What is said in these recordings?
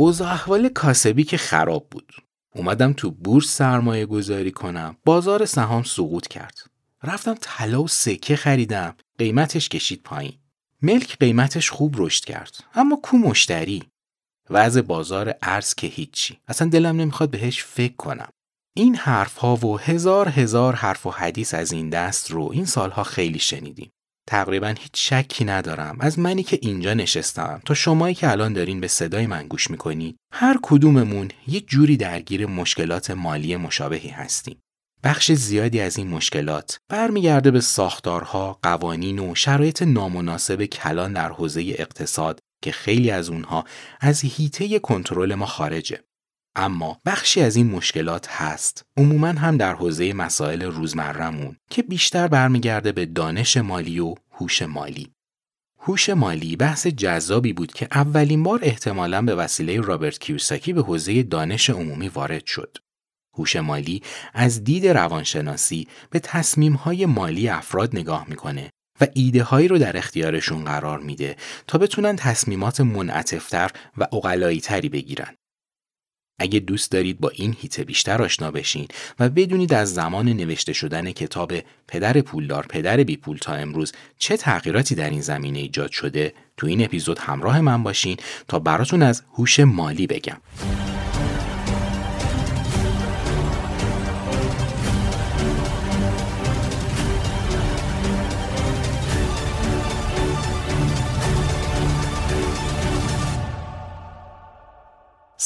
اوضاع احوال کاسبی که خراب بود. اومدم تو بورس سرمایه گذاری کنم. بازار سهام سقوط کرد. رفتم طلا و سکه خریدم. قیمتش کشید پایین. ملک قیمتش خوب رشد کرد. اما کو مشتری؟ وضع بازار ارز که هیچی. اصلا دلم نمی‌خواد بهش فکر کنم. این حرف ها و هزار هزار حرف و حدیث از این دست رو این سالها خیلی شنیدیم. تقریبا هیچ شکی ندارم. از منی که اینجا نشستم. تا شمایی که الان دارین به صدای من گوش می‌کنید هر کدوممون یه جوری درگیر مشکلات مالی مشابهی هستیم. بخش زیادی از این مشکلات برمیگرده به ساختارها، قوانین و شرایط نامناسب کلان در حوزه اقتصاد که خیلی از اونها از هیته کنترل ما خارجه. اما بخشی از این مشکلات هست. عموما هم در حوزه مسائل روزمرهمون که بیشتر برمیگرده به دانش مالی و هوش مالی. هوش مالی بحث جذابی بود که اولین بار احتمالا به وسیله رابرت کیوساکی به حوزه دانش عمومی وارد شد. هوش مالی از دید روانشناسی به تصمیمهای مالی افراد نگاه می‌کنه و ایده هایی رو در اختیارشون قرار میده تا بتونن تصمیمات منعطفتر و اقلایی تری بگیرن. اگه دوست دارید با این هیته بیشتر آشنا بشین و بدونید از زمان نوشته شدن کتاب پدر پولدار پدر بی پول تا امروز چه تغییراتی در این زمینه ایجاد شده تو این اپیزود همراه من باشین تا براتون از هوش مالی بگم.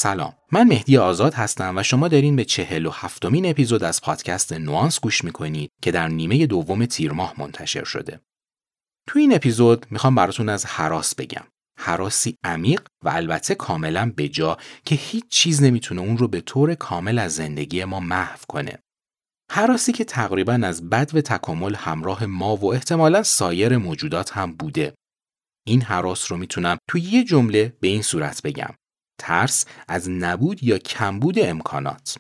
سلام. من مهدی آزاد هستم و شما دارین به چهل و هفتمین اپیزود از پادکست نوانس گوش می‌کنید که در نیمه دوم تیر ماه منتشر شده. تو این اپیزود می‌خوام براتون از حراس بگم. حراسی عمیق و البته کاملا بجا که هیچ چیز نمی‌تونه اون رو به طور کامل از زندگی ما محو کنه. حراسی که تقریبا از بد و تکامل همراه ما و احتمالا سایر موجودات هم بوده. این حراس رو می‌تونم تو یه جمله به این صورت بگم. ترس از نبود یا کمبود امکانات.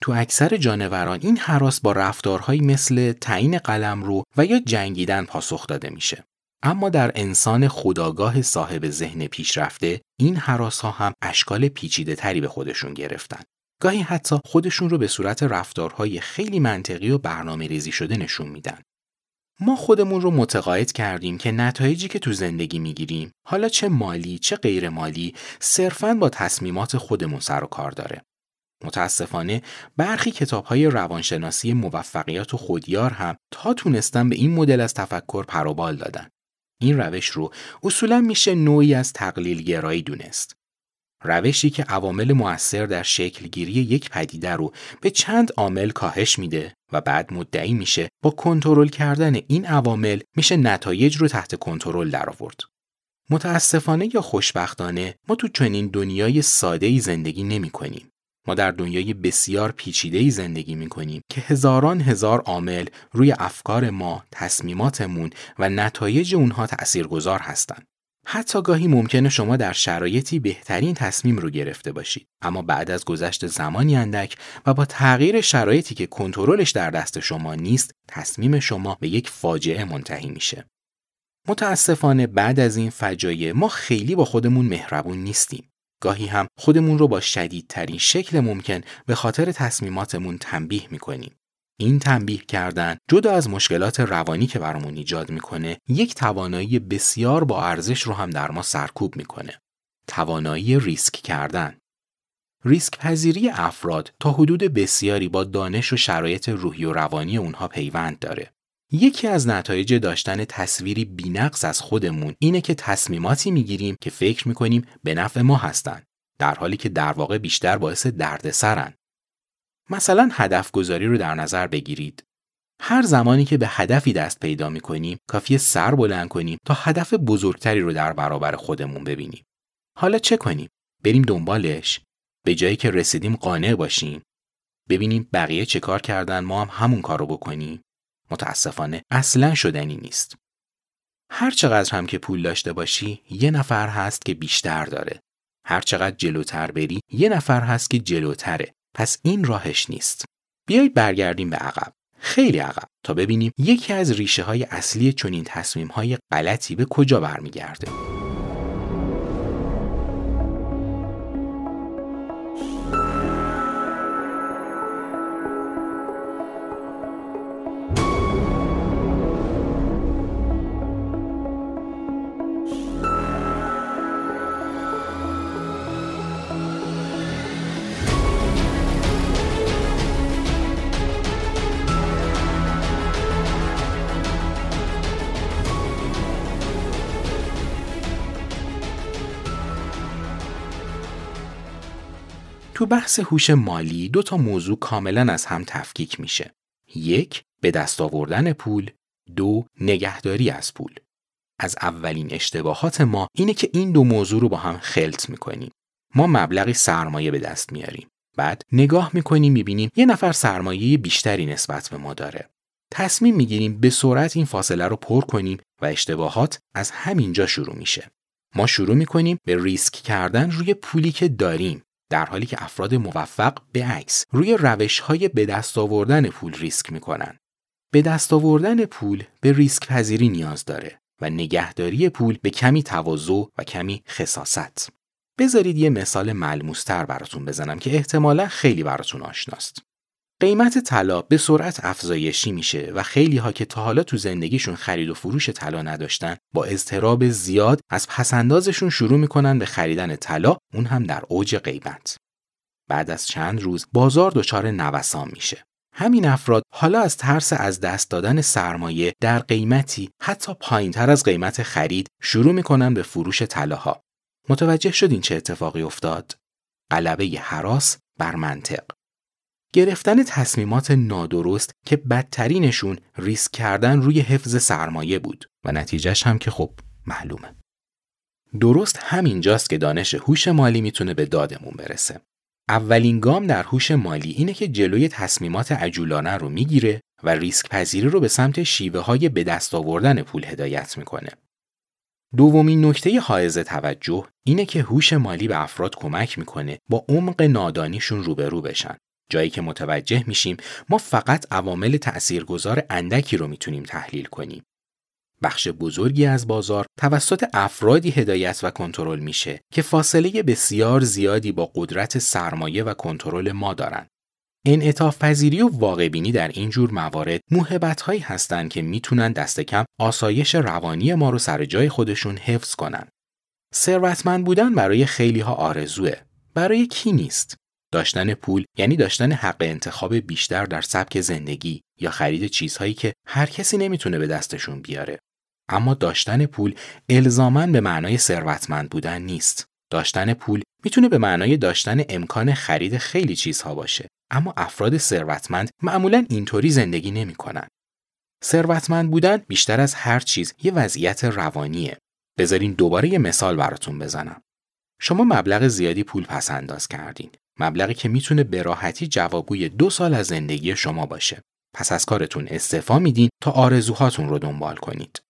تو اکثر جانوران این حراس با رفتارهایی مثل تعیین قلم رو و یا جنگیدن پاسخ داده میشه. اما در انسان خداگاه صاحب ذهن پیشرفته این حراس ها هم اشکال پیچیده تری به خودشون گرفتن. گاهی حتی خودشون رو به صورت رفتارهای خیلی منطقی و برنامه ریزی شده نشون میدن. ما خودمون رو متقاعد کردیم که نتایجی که تو زندگی می‌گیریم حالا چه مالی چه غیر مالی صرفاً با تصمیمات خودمون سر و کار داره. متاسفانه برخی کتاب های روانشناسی موفقیت و خودیار هم تا تونستن به این مدل از تفکر پروبال دادن. این روش رو اصولا میشه نوعی از تقلیل گرایی دونست. روشی که عوامل مؤثر در شکلگیری یک پدیده رو به چند عامل کاهش میده و بعد مدعی میشه با کنترل کردن این عوامل میشه نتایج رو تحت کنترل درآورد. متاسفانه یا خوشبختانه ما تو چنین دنیای ساده ای زندگی نمی کنیم. ما در دنیای بسیار پیچیده ای زندگی می کنیم که هزاران هزار عامل روی افکار ما، تصمیماتمون و نتایج اونها تأثیرگذار هستند. حتی گاهی ممکنه شما در شرایطی بهترین تصمیم رو گرفته باشید. اما بعد از گذشت زمانی اندک و با تغییر شرایطی که کنترلش در دست شما نیست تصمیم شما به یک فاجعه منتهی میشه. متاسفانه بعد از این فجایع ما خیلی با خودمون مهربون نیستیم. گاهی هم خودمون رو با شدیدترین شکل ممکن به خاطر تصمیماتمون تنبیه می‌کنیم. این تنبیه کردن جدا از مشکلات روانی که برامون ایجاد می‌کنه یک توانایی بسیار با ارزش رو هم در ما سرکوب می‌کنه. توانایی ریسک کردن. ریسک پذیری افراد تا حدود بسیاری با دانش و شرایط روحی و روانی اونها پیوند داره. یکی از نتایج داشتن تصویری بینقص از خودمون اینه که تصمیماتی می‌گیریم که فکر می‌کنیم به نفع ما هستند در حالی که در واقع بیشتر باعث دردسرن. مثلا هدف گذاری رو در نظر بگیرید. هر زمانی که به هدفی دست پیدا می کنیم کافی سر بلند کنیم تا هدف بزرگتری رو در برابر خودمون ببینیم. حالا چه کنیم؟ بریم دنبالش؟ به جایی که رسیدیم قانع باشیم؟ ببینیم بقیه چه کار کردن ما هم همون کارو بکنیم؟ متاسفانه اصلا شدنی نیست. هر چقدر هم که پول داشته باشی یه نفر هست که بیشتر داره. هر چقدر جلوتر بری یه نفر هست که جلوتره. پس این راهش نیست. بیایید برگردیم به عقب. خیلی عقب تا ببینیم یکی از ریشه های اصلی چنین تصمیم های غلطی به کجا برمیگرده. تو بحث هوش مالی دو تا موضوع کاملا از هم تفکیک میشه. یک، به دست آوردن پول، دو، نگهداری از پول. از اولین اشتباهات ما اینه که این دو موضوع رو با هم خلط می‌کنیم. ما مبلغی سرمایه به دست میاریم. بعد نگاه می‌کنیم می‌بینیم یه نفر سرمایه بیشتری نسبت به ما داره. تصمیم می‌گیریم به سرعت این فاصله رو پر کنیم و اشتباهات از همینجا شروع میشه. ما شروع می‌کنیم به ریسک کردن روی پولی که داریم در حالی که افراد موفق به عکس روی روش های به دست آوردن پول ریسک می‌کنن. به دست آوردن پول به ریسک پذیری نیاز داره و نگهداری پول به کمی تواضع و کمی خصاست. بذارید یه مثال ملموستر براتون بزنم که احتمالا خیلی براتون آشناست. قیمت طلا به سرعت افزایشی میشه و خیلی ها که تا حالا تو زندگیشون خرید و فروش طلا نداشتن با اضطراب زیاد از پسندازشون شروع می‌کنن به خریدن طلا اون هم در اوج قیمت. بعد از چند روز بازار دچار نوسان میشه. همین افراد حالا از ترس از دست دادن سرمایه در قیمتی حتی پایینتر از قیمت خرید شروع می‌کنن به فروش طلاها. متوجه شدین چه اتفاقی افتاد؟ غلبه حراس بر منطق. گرفتن تصمیمات نادرست که بدترینشون ریسک کردن روی حفظ سرمایه بود و نتیجهش هم که خب معلومه. درست همینجاست که دانش هوش مالی می‌تونه به دادمون برسه. اولین گام در هوش مالی اینه که جلوی تصمیمات عجولانه رو می‌گیره و ریسک پذیری رو به سمت شیوه های به دست آوردن پول هدایت می‌کنه. دومین نکته حائز توجه اینه که هوش مالی به افراد کمک می‌کنه با عمق نادانیشون روبرو بشن جایی که متوجه میشیم ما فقط عوامل تأثیرگذار اندکی رو می‌تونیم تحلیل کنیم. بخش بزرگی از بازار توسط افرادی هدایت و کنترل میشه که فاصله بسیار زیادی با قدرت سرمایه و کنترل ما دارن. انعطاف پذیری و واقع بینی در این جور موارد موهبت هایی هستند که می‌تونن دست کم آسایش روانی ما رو سر جای خودشون حفظ کنن. ثروتمند بودن برای خیلی ها آرزوه. برای کی نیست؟ داشتن پول یعنی داشتن حق انتخاب بیشتر در سبک زندگی یا خرید چیزهایی که هر کسی نمی‌تونه به دستشون بیاره. اما داشتن پول الزامن به معنای ثروتمند بودن نیست. داشتن پول می‌تونه به معنای داشتن امکان خرید خیلی چیزها باشه. اما افراد ثروتمند معمولا اینطوری زندگی نمی‌کنن. ثروتمند بودن بیشتر از هر چیز یه وضعیت روانیه. بذارین دوباره یه مثال براتون بزنم. شما مبلغ زیادی پول پس انداز کردین. مبلغی که می‌تونه به راحتی جوابگوی دو سال از زندگی شما باشه. پس از کارتون استعفا میدین تا آرزوهاتون رو دنبال کنید.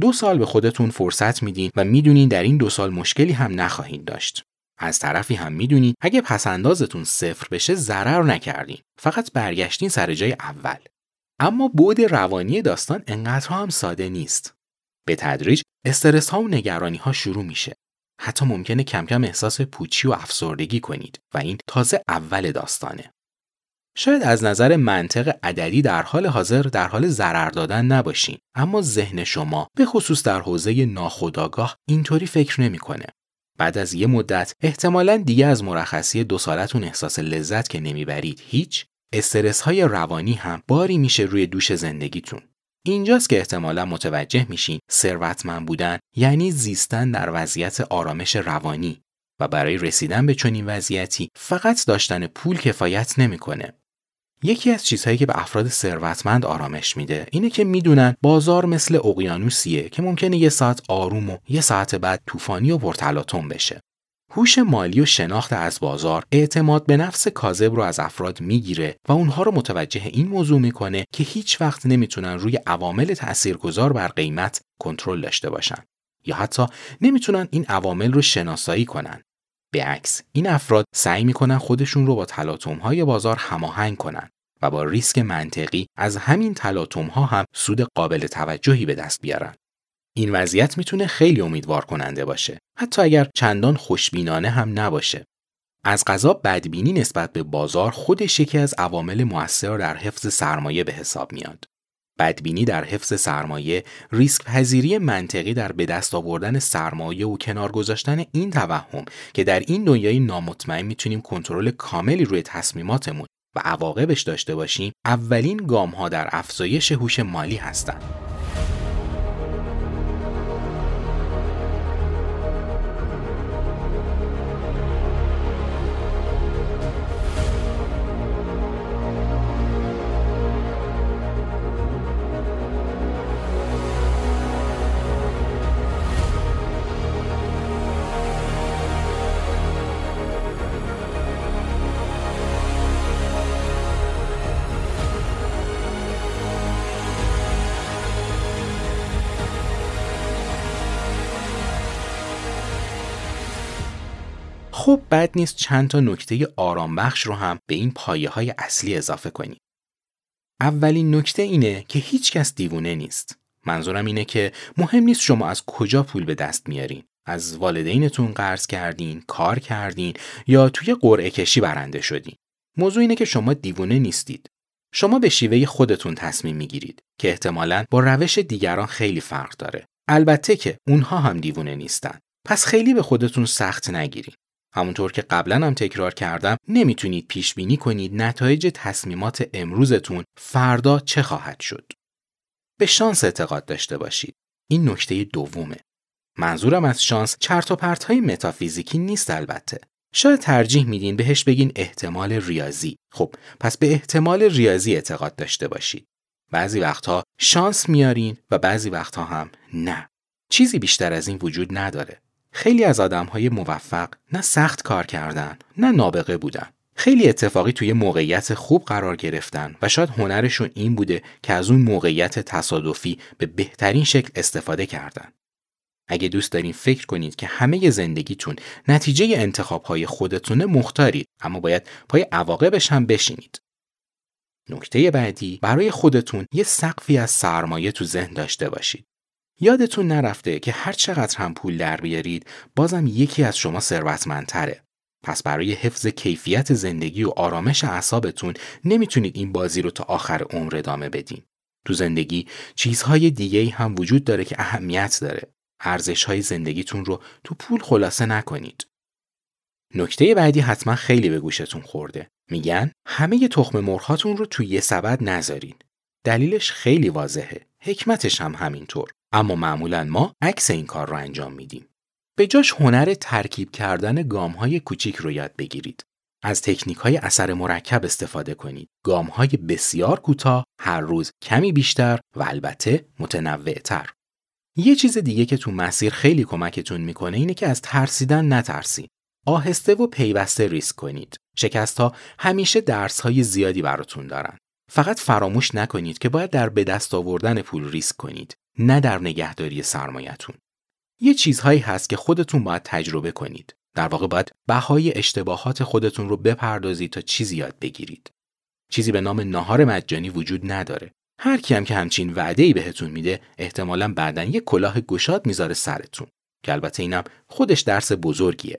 دو سال به خودتون فرصت میدین و می‌دونین در این دو سال مشکلی هم نخواهید داشت. از طرفی هم می‌دونین اگه پسندازتون صفر بشه ضرر نکردین. فقط برگشتین سر جای اول. اما بود روانی داستان انقدر هم ساده نیست. به تدریج استرس ها و نگرانی ها شروع میشه. حتی ممکنه کم کم احساس پوچی و افسردگی کنید و این تازه اول داستانه. شاید از نظر منطق عددی در حال حاضر در حال ضرر دادن نباشین اما ذهن شما به خصوص در حوزه ناخودآگاه اینطوری فکر نمی‌کنه. بعد از یه مدت احتمالا دیگه از مرخصی دو سالتون احساس لذت که نمی‌برید هیچ استرس های روانی هم باری میشه روی دوش زندگیتون. اینجاست که احتمالا متوجه میشین ثروتمند بودن یعنی زیستن در وضعیت آرامش روانی و برای رسیدن به چنین وضعیتی فقط داشتن پول کفایت نمی‌کنه. یکی از چیزهایی که به افراد ثروتمند آرامش میده اینه که می‌دونن بازار مثل اقیانوسیه که ممکنه یه ساعت آروم و یه ساعت بعد طوفانی و پرتلاطم بشه. هوش مالی و شناخت از بازار اعتماد به نفس کاذب رو از افراد می‌گیره و اونها رو متوجه این موضوع می‌کنه که هیچ وقت نمی‌تونن روی عوامل تاثیرگذار بر قیمت کنترل داشته باشن یا حتی نمی‌تونن این عوامل رو شناسایی کنن به عکس این افراد سعی می‌کنن خودشون رو با تلاطم های بازار هماهنگ کنن و با ریسک منطقی از همین تلاطم ها هم سود قابل توجهی به دست بیارن. این وضعیت می‌تونه خیلی امیدوار کننده باشه حتی اگر چندان خوشبینانه هم نباشه. از غذا بدبینی نسبت به بازار خودش یکی از عوامل موثر در حفظ سرمایه به حساب میاد. بدبینی در حفظ سرمایه، ریسک پذیری منطقی در به دست آوردن سرمایه و کنار گذاشتن این توهم که در این دنیای نامطمئن می‌تونیم کنترل کاملی روی تصمیماتمون و عواقبش داشته باشیم، اولین گام ها در افزایش هوش مالی هستند. خب بد نیست چند تا نکته آرام بخش رو هم به این پایه های اصلی اضافه کنیم. اولین نکته اینه که هیچ کس دیوونه نیست. منظورم اینه که مهم نیست شما از کجا پول به دست میارین. از والدینتون قرض کردین، کار کردین یا توی قرعه کشی برنده شدین. موضوع اینه که شما دیوونه نیستید. شما به شیوه خودتون تصمیم می‌گیرید که احتمالاً با روش دیگران خیلی فرق داره. البته که اونها هم دیوونه نیستن. پس خیلی به خودتون سخت نگیرید. همونطور که قبلا هم تکرار کردم نمی‌تونید پیش بینی کنید نتایج تصمیمات امروزتون فردا چه خواهد شد. به شانس اعتقاد داشته باشید. این نکته دومه. منظورم از شانس چرت و پرت های متافیزیکی نیست البته. شاید ترجیح میدین بهش بگین احتمال ریاضی. خب پس به احتمال ریاضی اعتقاد داشته باشید. بعضی وقتها شانس میارین و بعضی وقتها هم نه. چیزی بیشتر از این وجود نداره. خیلی از آدم های موفق نه سخت کار کردن نه نابغه بودن خیلی اتفاقی توی موقعیت خوب قرار گرفتن و شاید هنرشون این بوده که از اون موقعیت تصادفی به بهترین شکل استفاده کردن. اگه دوست دارین فکر کنید که همه زندگیتون نتیجه انتخاب های خودتونه مختارید اما باید پای عواقبش هم بشینید. نکته بعدی برای خودتون یه سقفی از سرمایه تو ذهن داشته باشید. یادتون نرفته که هر چقدر هم پول در بیارید بازم یکی از شما ثروتمندتره. پس برای حفظ کیفیت زندگی و آرامش اعصابتون نمی‌تونید این بازی رو تا آخر عمر ادامه بدین. تو زندگی چیزهای دیگه هم وجود داره که اهمیت داره. ارزش های زندگیتون رو تو پول خلاصه نکنید. نکته بعدی حتما خیلی به گوشتون خورده. میگن همه تخم مرغاتون رو توی یه سبد نذارین. دلیلش خیلی واضحه. حکمتش هم همینطور. اما معمولا ما عکس این کار رو انجام میدیم. به جاش هنر ترکیب کردن گام های کوچیک رو یاد بگیرید. از تکنیک های اثر مرکب استفاده کنید. گام های بسیار کوتاه، هر روز کمی بیشتر و البته متنوعتر. یه چیز دیگه که تو مسیر خیلی کمکتون می‌کنه اینه که از ترسیدن نترسید. آهسته و پیوسته ریسک کنید. شکست ها همیشه درس های زیادی براتون دارن. فقط فراموش نکنید که باید در به دست آوردن پول ریسک کنید. نه در نگهداری سرمایتون. یه چیزهایی هست که خودتون باید تجربه کنید. در واقع باید بهای اشتباهات خودتون رو بپردازید تا چیزی یاد بگیرید. چیزی به نام ناهار مجانی وجود نداره. هر کی هم که همچین وعده‌ای بهتون میده احتمالا بعدا یه کلاه گشاد می‌ذاره سرتون که البته اینم خودش درس بزرگیه.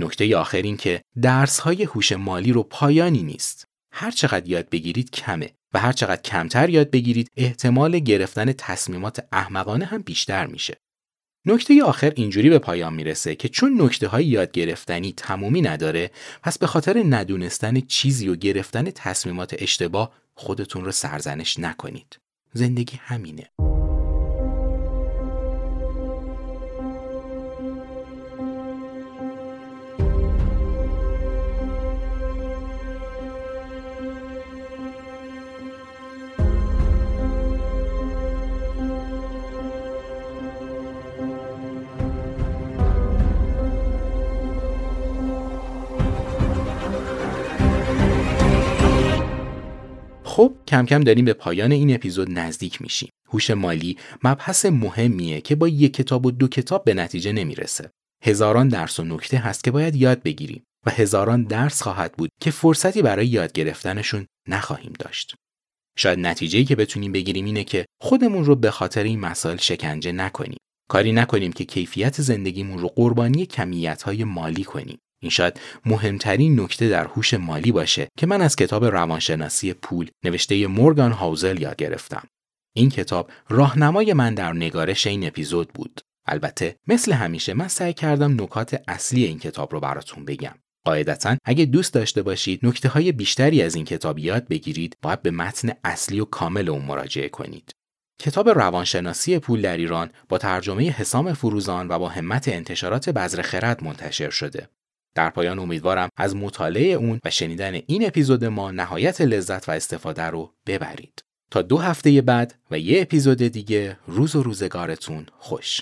نکته آخر این که درس های هوش مالی رو پایانی نیست. هر چقدر یاد بگیرید کمه و هر چقدر کمتر یاد بگیرید احتمال گرفتن تصمیمات احمقانه هم بیشتر میشه. نکته آخر اینجوری به پایان می‌رسه که چون نکته های یاد گرفتنی تمومی نداره پس به خاطر ندونستن چیزی و گرفتن تصمیمات اشتباه خودتون رو سرزنش نکنید. زندگی همینه. کم کم داریم به پایان این اپیزود نزدیک میشیم. هوش مالی مبحث مهمیه که با یک کتاب و دو کتاب به نتیجه نمی‌رسه. هزاران درس و نکته هست که باید یاد بگیریم و هزاران درس خواهد بود که فرصتی برای یاد گرفتنشون نخواهیم داشت. شاید نتیجه‌ای که بتونیم بگیریم اینه که خودمون رو به خاطر این مسائل شکنجه نکنیم. کاری نکنیم که کیفیت زندگیمون رو قربانی کمیت‌های مالی کنیم. این شاید مهمترین نکته در هوش مالی باشه که من از کتاب روانشناسی پول نوشته مورگان هاوزل یاد گرفتم. این کتاب راهنمای من در نگارش این اپیزود بود. البته مثل همیشه من سعی کردم نکات اصلی این کتاب رو براتون بگم. قاعدتا اگه دوست داشته باشید نکته های بیشتری از این کتاب یاد بگیرید باید به متن اصلی و کامل اون مراجعه کنید. کتاب روانشناسی پول در ایران با ترجمه حسام فروزان و با همت انتشارات بذر خرد منتشر شده. در پایان امیدوارم از مطالعه اون و شنیدن این اپیزود ما نهایت لذت و استفاده رو ببرید. تا دو هفته بعد و یه اپیزود دیگه روز و روزگارتون خوش.